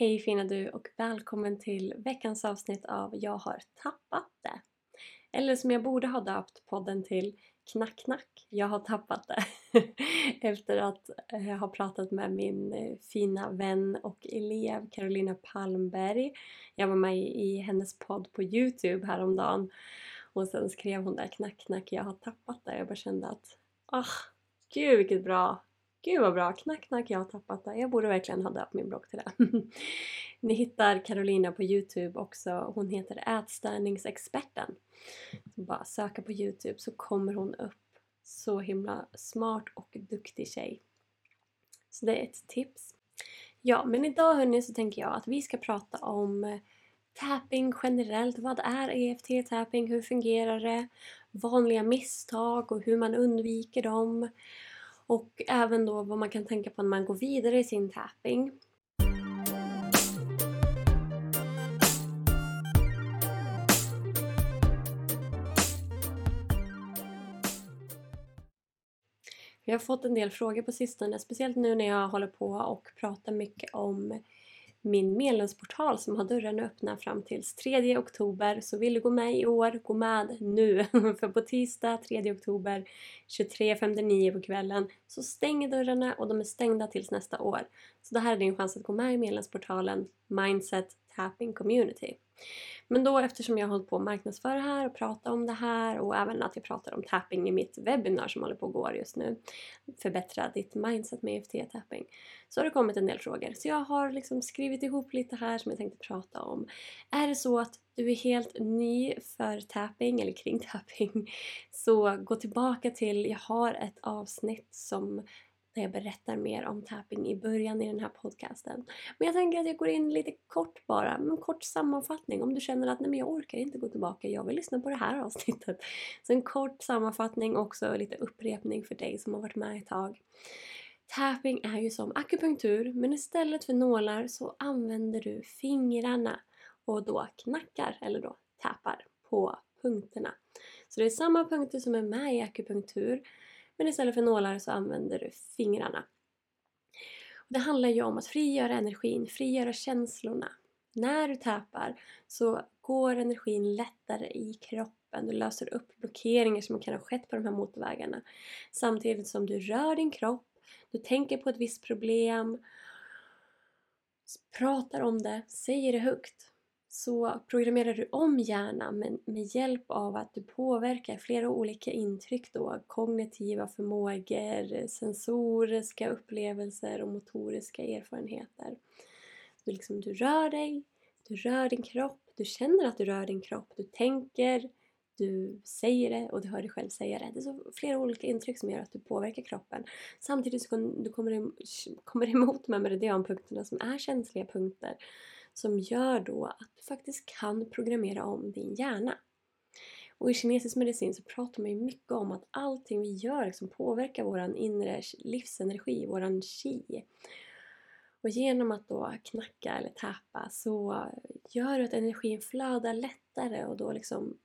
Hej fina du och välkommen till veckans avsnitt av Jag har tappat det. Eller som jag borde ha döpt podden till Knack knack, jag har tappat det. Efter att eh, jag har pratat med min eh, fina vän och elev Carolina Palmberg. Jag var med i hennes podd på Youtube häromdagen och sen skrev hon där Knack knack, jag har tappat det. Jag bara kände att ah, gud vilket bra Gud vad bra! Knack knack, jag har tappat det. Jag borde verkligen ha döpt min blogg till det. Ni hittar Carolina på Youtube också. Hon heter Ätstörningsexperten. Bara söka på Youtube så kommer hon upp. Så himla smart och duktig tjej. Så det är ett tips. Ja, men idag hörni så tänker jag att vi ska prata om eh, tapping generellt. Vad är EFT-tapping? Hur fungerar det? Vanliga misstag och hur man undviker dem. Och även då vad man kan tänka på när man går vidare i sin tapping. Jag har fått en del frågor på sistone, speciellt nu när jag håller på och pratar mycket om min medlemsportal som har dörrarna öppna fram tills 3 oktober. Så vill du gå med i år, gå med nu! För på tisdag 3 oktober 23.59 på kvällen så stänger dörrarna och de är stängda tills nästa år. Så det här är din chans att gå med i medlemsportalen Mindset Tapping Community. Men då eftersom jag har hållit på att marknadsföra det här och prata om det här och även att jag pratar om tapping i mitt webbinar som håller på att gå just nu. Förbättra ditt mindset med EFT-tapping. Så har det kommit en del frågor. Så jag har liksom skrivit ihop lite här som jag tänkte prata om. Är det så att du är helt ny för tapping eller kring tapping så gå tillbaka till, jag har ett avsnitt som där jag berättar mer om tapping i början i den här podcasten. Men jag tänker att jag går in lite kort bara, en kort sammanfattning om du känner att nej men jag orkar inte gå tillbaka, jag vill lyssna på det här avsnittet. Så en kort sammanfattning också lite upprepning för dig som har varit med ett tag. Tapping är ju som akupunktur men istället för nålar så använder du fingrarna och då knackar eller då tappar på punkterna. Så det är samma punkter som är med i akupunktur men istället för nålar så använder du fingrarna. Det handlar ju om att frigöra energin, frigöra känslorna. När du tappar så går energin lättare i kroppen. Du löser upp blockeringar som kan ha skett på de här motorvägarna. Samtidigt som du rör din kropp, du tänker på ett visst problem, pratar om det, säger det högt så programmerar du om hjärnan med, med hjälp av att du påverkar flera olika intryck då. Kognitiva förmågor, sensoriska upplevelser och motoriska erfarenheter. Du, liksom, du rör dig, du rör din kropp, du känner att du rör din kropp, du tänker, du säger det och du hör dig själv säga det. Det är så flera olika intryck som gör att du påverkar kroppen. Samtidigt som du kommer, kommer emot här meridianpunkterna som är känsliga punkter som gör då att du faktiskt kan programmera om din hjärna. Och i kinesisk medicin så pratar man ju mycket om att allting vi gör liksom påverkar vår inre livsenergi, våran qi. Och genom att då knacka eller täpa så gör du att energin flödar lättare och då liksom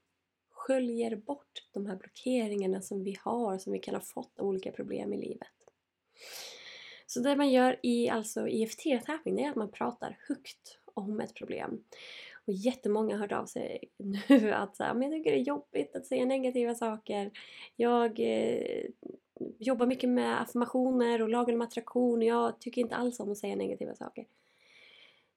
sköljer bort de här blockeringarna som vi har, som vi kan ha fått av olika problem i livet. Så det man gör i alltså EFT-tapping är att man pratar högt om ett problem. Och jättemånga har hört av sig nu att så här, men jag tycker det är jobbigt att säga negativa saker. Jag eh, jobbar mycket med affirmationer och lagen om attraktion och jag tycker inte alls om att säga negativa saker.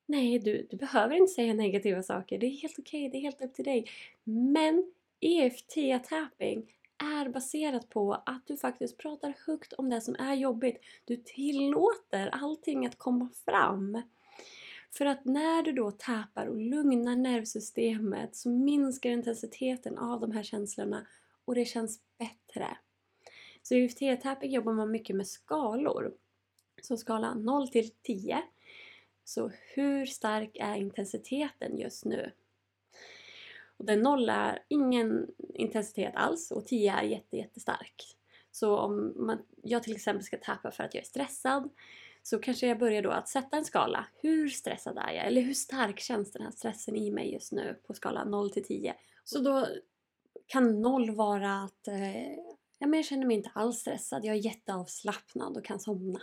Nej, du, du behöver inte säga negativa saker. Det är helt okej, okay, det är helt upp till dig. Men EFT-tapping är baserat på att du faktiskt pratar högt om det som är jobbigt. Du tillåter allting att komma fram. För att när du då tappar och lugnar nervsystemet så minskar intensiteten av de här känslorna och det känns bättre. Så i UFT-tapping jobbar man mycket med skalor. Så skala 0 till 10. Så hur stark är intensiteten just nu? Och den 0 är ingen intensitet alls och 10 är jätte, jättestark. Så om man, jag till exempel ska tappa för att jag är stressad så kanske jag börjar då att sätta en skala. Hur stressad är jag? Eller hur stark känns den här stressen i mig just nu på skala 0 till 10? Så då kan 0 vara att eh, jag känner mig inte alls stressad. Jag är jätteavslappnad och kan somna.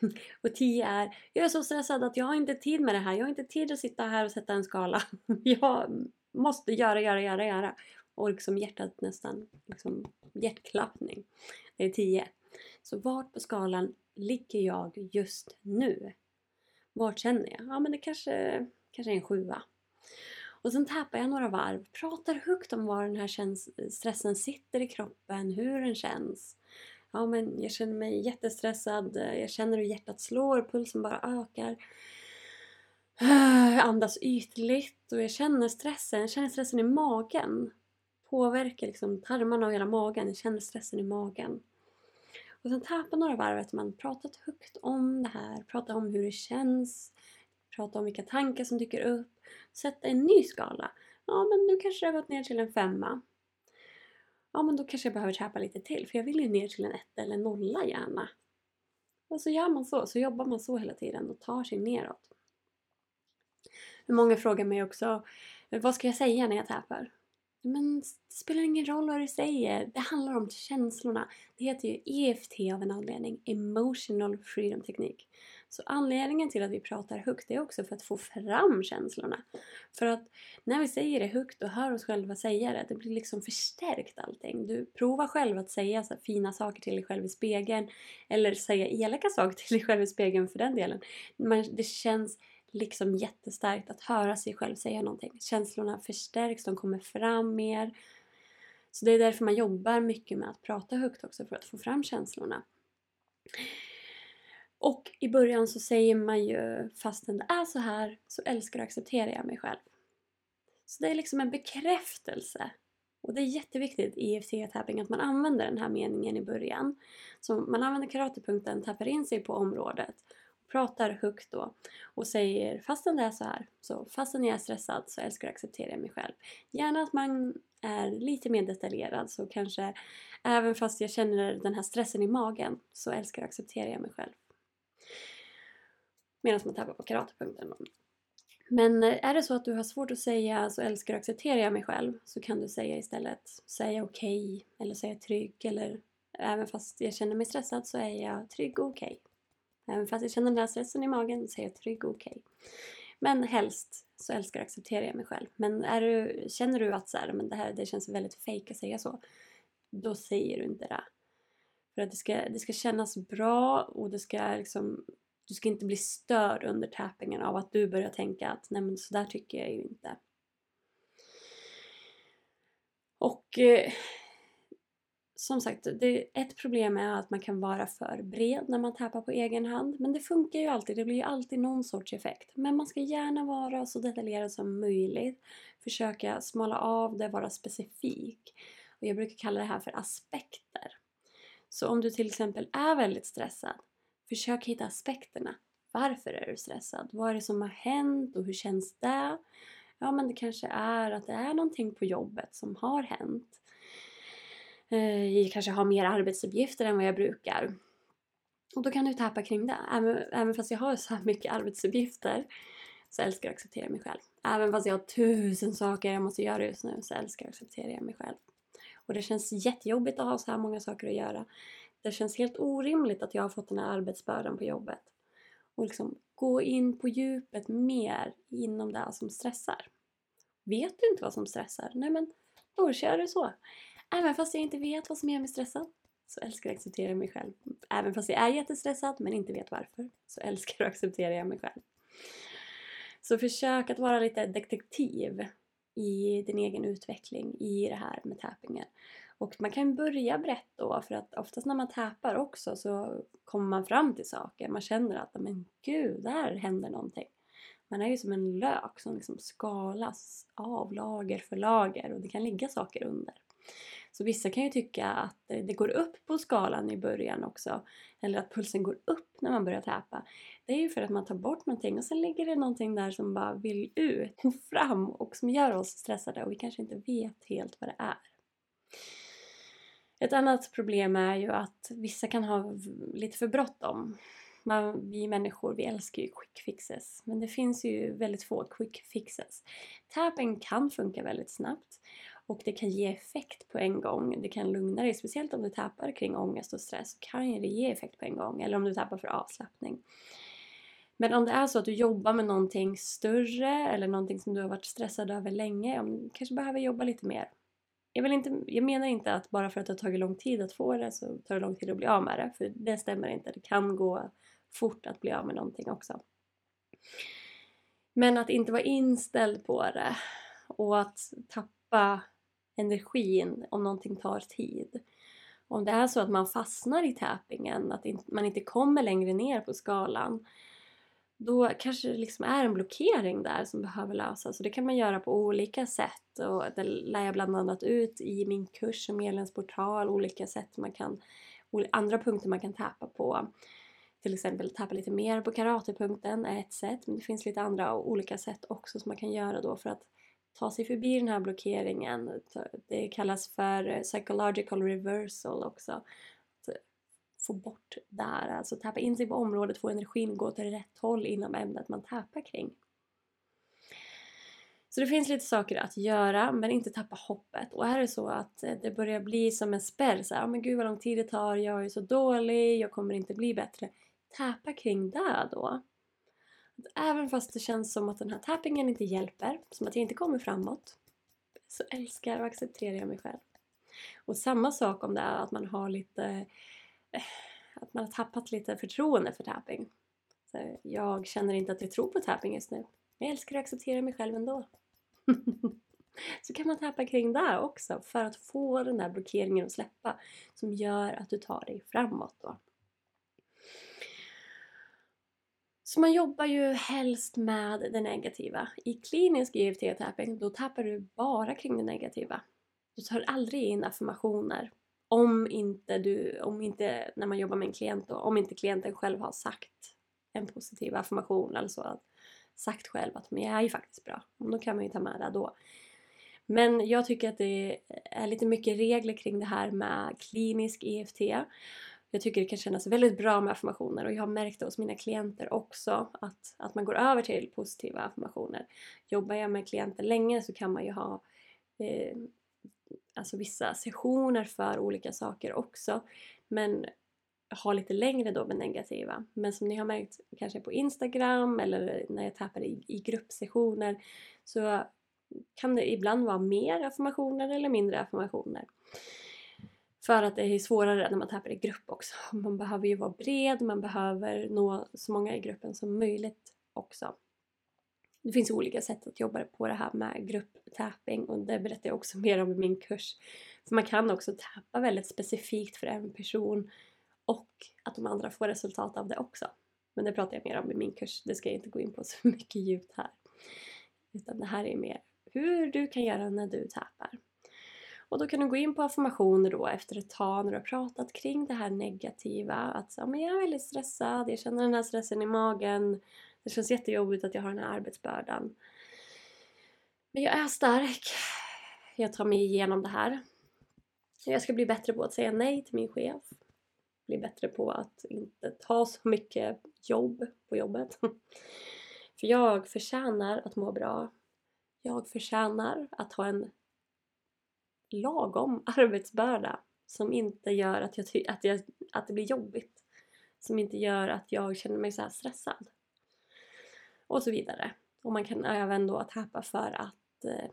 Och 10 är Jag är så stressad att jag har inte tid med det här. Jag har inte tid att sitta här och sätta en skala. Jag måste göra, göra, göra, göra. Och liksom hjärtat nästan, liksom hjärtklappning. Det är 10. Så vart på skalan ligger jag just nu? Vart känner jag? Ja men det kanske, kanske är en sjua. Och sen tappar jag några varv, pratar högt om var den här stressen sitter i kroppen, hur den känns. Ja men jag känner mig jättestressad, jag känner hur hjärtat slår, pulsen bara ökar. Jag andas ytligt och jag känner stressen, jag känner stressen i magen. Påverkar liksom tarmarna och hela magen, jag känner stressen i magen. Och sen tappar några varv efter man pratat högt om det här, pratat om hur det känns, pratat om vilka tankar som dyker upp. Sätta en ny skala. Ja, men nu kanske det har gått ner till en femma. Ja, men då kanske jag behöver täpa lite till för jag vill ju ner till en etta eller nolla gärna. Och så gör man så, så jobbar man så hela tiden och tar sig neråt. Många frågar mig också, vad ska jag säga när jag täpar? Men det spelar ingen roll vad du säger. Det handlar om känslorna. Det heter ju EFT av en anledning. Emotional Freedom Teknik. Så anledningen till att vi pratar högt är också för att få fram känslorna. För att när vi säger det högt och hör oss själva säga det, det blir liksom förstärkt allting. Du provar själv att säga så fina saker till dig själv i spegeln. Eller säga elaka saker till dig själv i spegeln för den delen. Men det känns liksom jättestarkt att höra sig själv säga någonting. Känslorna förstärks, de kommer fram mer. Så det är därför man jobbar mycket med att prata högt också, för att få fram känslorna. Och i början så säger man ju fastän det är så här så älskar och accepterar jag mig själv. Så det är liksom en bekräftelse. Och det är jätteviktigt i EFT-tapping att man använder den här meningen i början. Så man använder karatepunkten, tappar in sig på området pratar högt då och säger fastän det är så här, så fastän jag är stressad så älskar och accepterar jag mig själv. Gärna att man är lite mer detaljerad så kanske även fast jag känner den här stressen i magen så älskar och accepterar jag mig själv. Medan man tappar på karatepunkten. Men är det så att du har svårt att säga så älskar och accepterar jag mig själv så kan du säga istället säga okej okay, eller säga trygg eller även fast jag känner mig stressad så är jag trygg och okej. Okay. Även fast jag känner den där stressen i magen så är jag trygg och okej. Okay. Men helst så älskar och accepterar jag mig själv. Men är du, känner du att så här, men det här det känns väldigt fejk att säga så, då säger du inte det. För att det ska, det ska kännas bra och det ska liksom, du ska inte bli störd under tappingen av att du börjar tänka att nej men så där tycker jag ju inte. Och eh, som sagt, det, ett problem är att man kan vara för bred när man tappar på egen hand. Men det funkar ju alltid, det blir ju alltid någon sorts effekt. Men man ska gärna vara så detaljerad som möjligt. Försöka smala av det, vara specifik. Och jag brukar kalla det här för aspekter. Så om du till exempel är väldigt stressad, försök hitta aspekterna. Varför är du stressad? Vad är det som har hänt och hur känns det? Ja, men det kanske är att det är någonting på jobbet som har hänt Eh, jag kanske har mer arbetsuppgifter än vad jag brukar. Och då kan du tappa kring det. Även, även fast jag har så här mycket arbetsuppgifter så älskar jag att acceptera mig själv. Även fast jag har tusen saker jag måste göra just nu så älskar jag att acceptera mig själv. Och det känns jättejobbigt att ha så här många saker att göra. Det känns helt orimligt att jag har fått den här arbetsbördan på jobbet. Och liksom gå in på djupet mer inom det som stressar. Vet du inte vad som stressar? Nej men då kör du så. Även fast jag inte vet vad som gör mig stressad så älskar jag att acceptera mig själv. Även fast jag är jättestressad men inte vet varför så älskar och accepterar jag mig själv. Så försök att vara lite detektiv i din egen utveckling i det här med tappingen. Och man kan börja brett då för att oftast när man tappar också så kommer man fram till saker. Man känner att men gud, där händer någonting. Man är ju som en lök som liksom skalas av lager för lager och det kan ligga saker under. Så vissa kan ju tycka att det går upp på skalan i början också. Eller att pulsen går upp när man börjar täpa. Det är ju för att man tar bort någonting och sen ligger det någonting där som bara vill ut och fram och som gör oss stressade och vi kanske inte vet helt vad det är. Ett annat problem är ju att vissa kan ha lite för bråttom. vi människor vi älskar ju quick fixes men det finns ju väldigt få quick fixes. Tapping kan funka väldigt snabbt och det kan ge effekt på en gång. Det kan lugna dig, speciellt om du tappar kring ångest och stress. kan det ge effekt på en gång. Eller om du tappar för avslappning. Men om det är så att du jobbar med någonting större eller någonting som du har varit stressad över länge, om du kanske behöver jobba lite mer. Jag, vill inte, jag menar inte att bara för att det har tagit lång tid att få det så tar det lång tid att bli av med det. För det stämmer inte. Det kan gå fort att bli av med någonting också. Men att inte vara inställd på det och att tappa energin om någonting tar tid. Om det är så att man fastnar i tappingen, att man inte kommer längre ner på skalan, då kanske det liksom är en blockering där som behöver lösas. Och det kan man göra på olika sätt och det lär jag bland annat ut i min kurs och medlemsportal, olika sätt man kan, andra punkter man kan tappa på. Till exempel tappa lite mer på karatepunkten är ett sätt men det finns lite andra olika sätt också som man kan göra då för att ta sig förbi den här blockeringen. Det kallas för eh, psychological reversal också eh, få bort där. Alltså tappa in sig på området, få energin gå till rätt håll inom ämnet man tappar kring. Så det finns lite saker att göra men inte tappa hoppet. Och är det så att eh, det börjar bli som en spärr, så här, men gud vad lång tid det tar, jag är så dålig, jag kommer inte bli bättre. Tappa kring det då. Även fast det känns som att den här tappingen inte hjälper, som att jag inte kommer framåt, så älskar och accepterar jag mig själv. Och samma sak om det är att man har lite eh, att man har tappat lite förtroende för tapping. Så jag känner inte att jag tror på tapping just nu. Jag älskar att acceptera mig själv ändå. så kan man tappa kring det också för att få den där blockeringen att släppa som gör att du tar dig framåt då. Så man jobbar ju helst med det negativa. I klinisk EFT-tapping då tappar du bara kring det negativa. Du tar aldrig in affirmationer om inte du, om inte när man jobbar med en klient då, om inte klienten själv har sagt en positiv affirmation alltså sagt själv att men jag är ju faktiskt bra, då kan man ju ta med det då. Men jag tycker att det är lite mycket regler kring det här med klinisk EFT. Jag tycker det kan kännas väldigt bra med affirmationer och jag har märkt det hos mina klienter också att, att man går över till positiva affirmationer. Jobbar jag med klienter länge så kan man ju ha eh, alltså vissa sessioner för olika saker också. Men ha lite längre då med negativa. Men som ni har märkt kanske på Instagram eller när jag tappar i, i gruppsessioner så kan det ibland vara mer affirmationer eller mindre affirmationer. För att det är svårare när man tappar i grupp också. Man behöver ju vara bred, man behöver nå så många i gruppen som möjligt också. Det finns olika sätt att jobba på det här med grupptapping och det berättar jag också mer om i min kurs. För man kan också tappa väldigt specifikt för en person och att de andra får resultat av det också. Men det pratar jag mer om i min kurs, det ska jag inte gå in på så mycket djupt här. Utan det här är mer hur du kan göra när du tappar. Och då kan du gå in på affirmationer då efter ett tag när du har pratat kring det här negativa. Att ja, men jag är väldigt stressad, jag känner den här stressen i magen. Det känns jättejobbigt att jag har den här arbetsbördan. Men jag är stark. Jag tar mig igenom det här. Jag ska bli bättre på att säga nej till min chef. Bli bättre på att inte ta så mycket jobb på jobbet. För jag förtjänar att må bra. Jag förtjänar att ha en lagom arbetsbörda som inte gör att, jag att, jag, att det blir jobbigt. Som inte gör att jag känner mig så stressad och så vidare. Och man kan även då tappa för att eh,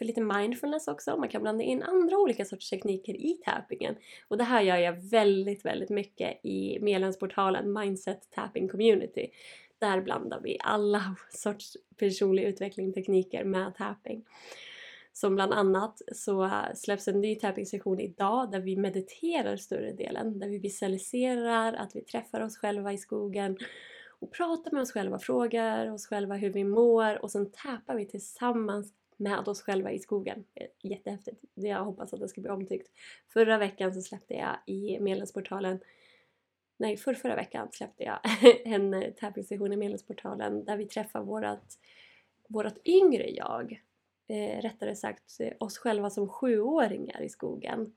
för lite mindfulness också. Man kan blanda in andra olika sorters tekniker i tappingen. Och det här gör jag väldigt, väldigt mycket i medlemsportalen Mindset Tapping Community. Där blandar vi alla sorts personlig utveckling tekniker med tapping. Som bland annat så släpps en ny tapping-session idag där vi mediterar större delen. Där vi visualiserar att vi träffar oss själva i skogen och pratar med oss själva, frågar oss själva hur vi mår och sen tappar vi tillsammans med oss själva i skogen. Eh, jättehäftigt. Jag hoppas att det ska bli omtyckt. Förra veckan så släppte jag i medlemsportalen Nej, för förra veckan släppte jag en eh, tävlingssession i medlemsportalen där vi träffar vårat, vårat yngre jag. Eh, rättare sagt eh, oss själva som sjuåringar i skogen.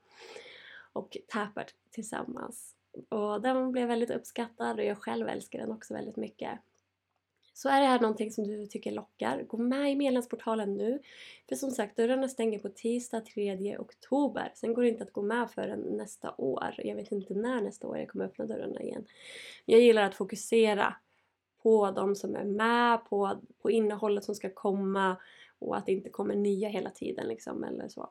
Och tappar tillsammans. Och den blev väldigt uppskattad och jag själv älskar den också väldigt mycket. Så är det här någonting som du tycker lockar, gå med i medlemsportalen nu. För som sagt, dörrarna stänger på tisdag 3 oktober. Sen går det inte att gå med förrän nästa år. Jag vet inte när nästa år jag kommer öppna dörrarna igen. Jag gillar att fokusera på de som är med, på, på innehållet som ska komma och att det inte kommer nya hela tiden liksom eller så.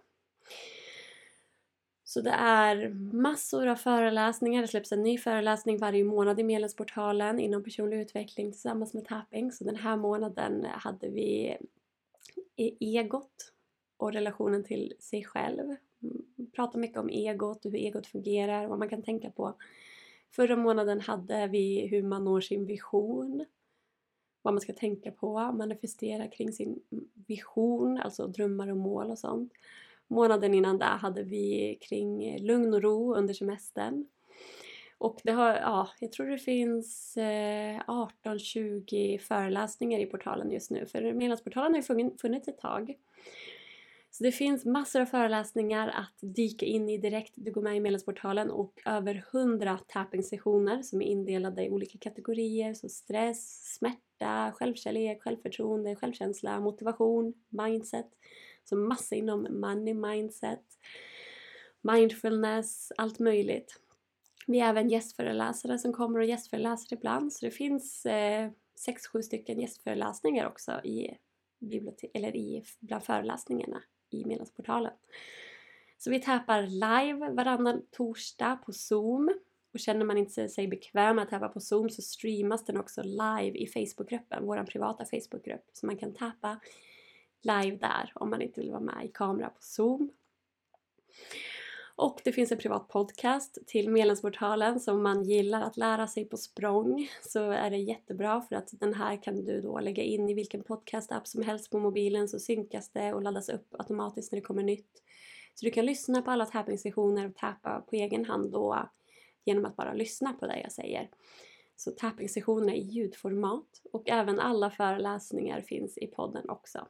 Så det är massor av föreläsningar. Det släpps en ny föreläsning varje månad i medlemsportalen inom personlig utveckling tillsammans med tapping. Så den här månaden hade vi e-, egot och relationen till sig själv. Mm, pratar mycket om egot och hur egot fungerar och vad man kan tänka på. Förra månaden hade vi hur man når sin vision. Vad man ska tänka på, manifestera kring sin vision, alltså drömmar och mål och sånt. Månaden innan det hade vi kring lugn och ro under semestern. Och det har, ja, jag tror det finns eh, 18-20 föreläsningar i portalen just nu. För Medlemsportalen har ju funnits ett tag. Så det finns massor av föreläsningar att dyka in i direkt. Du går med i medlemsportalen och över 100 tapping-sessioner som är indelade i olika kategorier. Så stress, smärta, självkärlek, självförtroende, självkänsla, motivation, mindset. Så massa inom money mindset, mindfulness, allt möjligt. Vi har även gästföreläsare som kommer och gästföreläser ibland så det finns eh, 6-7 stycken gästföreläsningar också i, bibliotek eller i, bland föreläsningarna i Medlemsportalen. Så vi tappar live varannan torsdag på Zoom och känner man inte sig bekväm att täpa på Zoom så streamas den också live i Facebookgruppen, vår privata Facebookgrupp. Så man kan tappa live där om man inte vill vara med i kamera på Zoom. Och det finns en privat podcast till medlemsportalen som man gillar att lära sig på språng så är det jättebra för att den här kan du då lägga in i vilken podcastapp som helst på mobilen så synkas det och laddas upp automatiskt när det kommer nytt. Så du kan lyssna på alla tapping-sessioner och tappa på egen hand då genom att bara lyssna på det jag säger. Så tappingsessioner i ljudformat och även alla föreläsningar finns i podden också.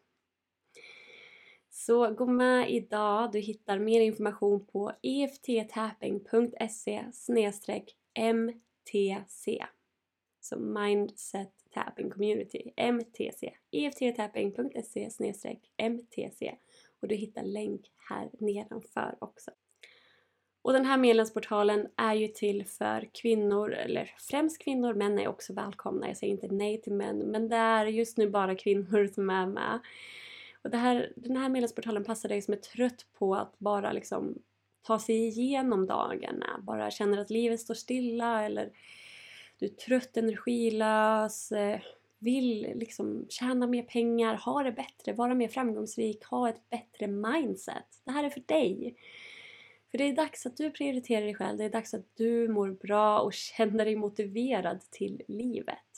Så gå med idag. Du hittar mer information på efttapping.se MTC. Så Mindset Tapping Community, MTC. efttapping.se MTC. Och du hittar länk här nedanför också. Och den här medlemsportalen är ju till för kvinnor, eller främst kvinnor, män är också välkomna. Jag säger inte nej till män, men det är just nu bara kvinnor som är med. Och det här, den här medlemsportalen passar dig som är trött på att bara liksom ta sig igenom dagarna. Bara känner att livet står stilla eller du är trött, energilös, eh, vill liksom tjäna mer pengar, ha det bättre, vara mer framgångsrik, ha ett bättre mindset. Det här är för dig. För det är dags att du prioriterar dig själv, det är dags att du mår bra och känner dig motiverad till livet.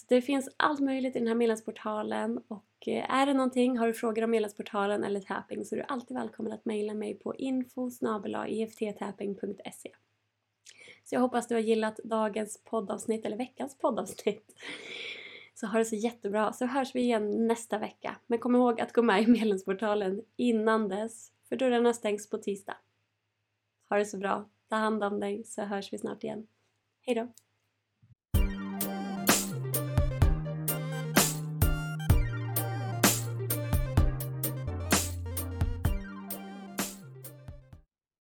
Så det finns allt möjligt i den här medlemsportalen och eh, är det någonting, har du frågor om medlemsportalen eller tapping så är du alltid välkommen att mejla mig på info Så jag hoppas du har gillat dagens poddavsnitt eller veckans poddavsnitt. Så ha det så jättebra så hörs vi igen nästa vecka. Men kom ihåg att gå med i medlemsportalen innan dess för dörrarna stängs på tisdag. Ha det så bra, ta hand om dig så hörs vi snart igen. Hejdå!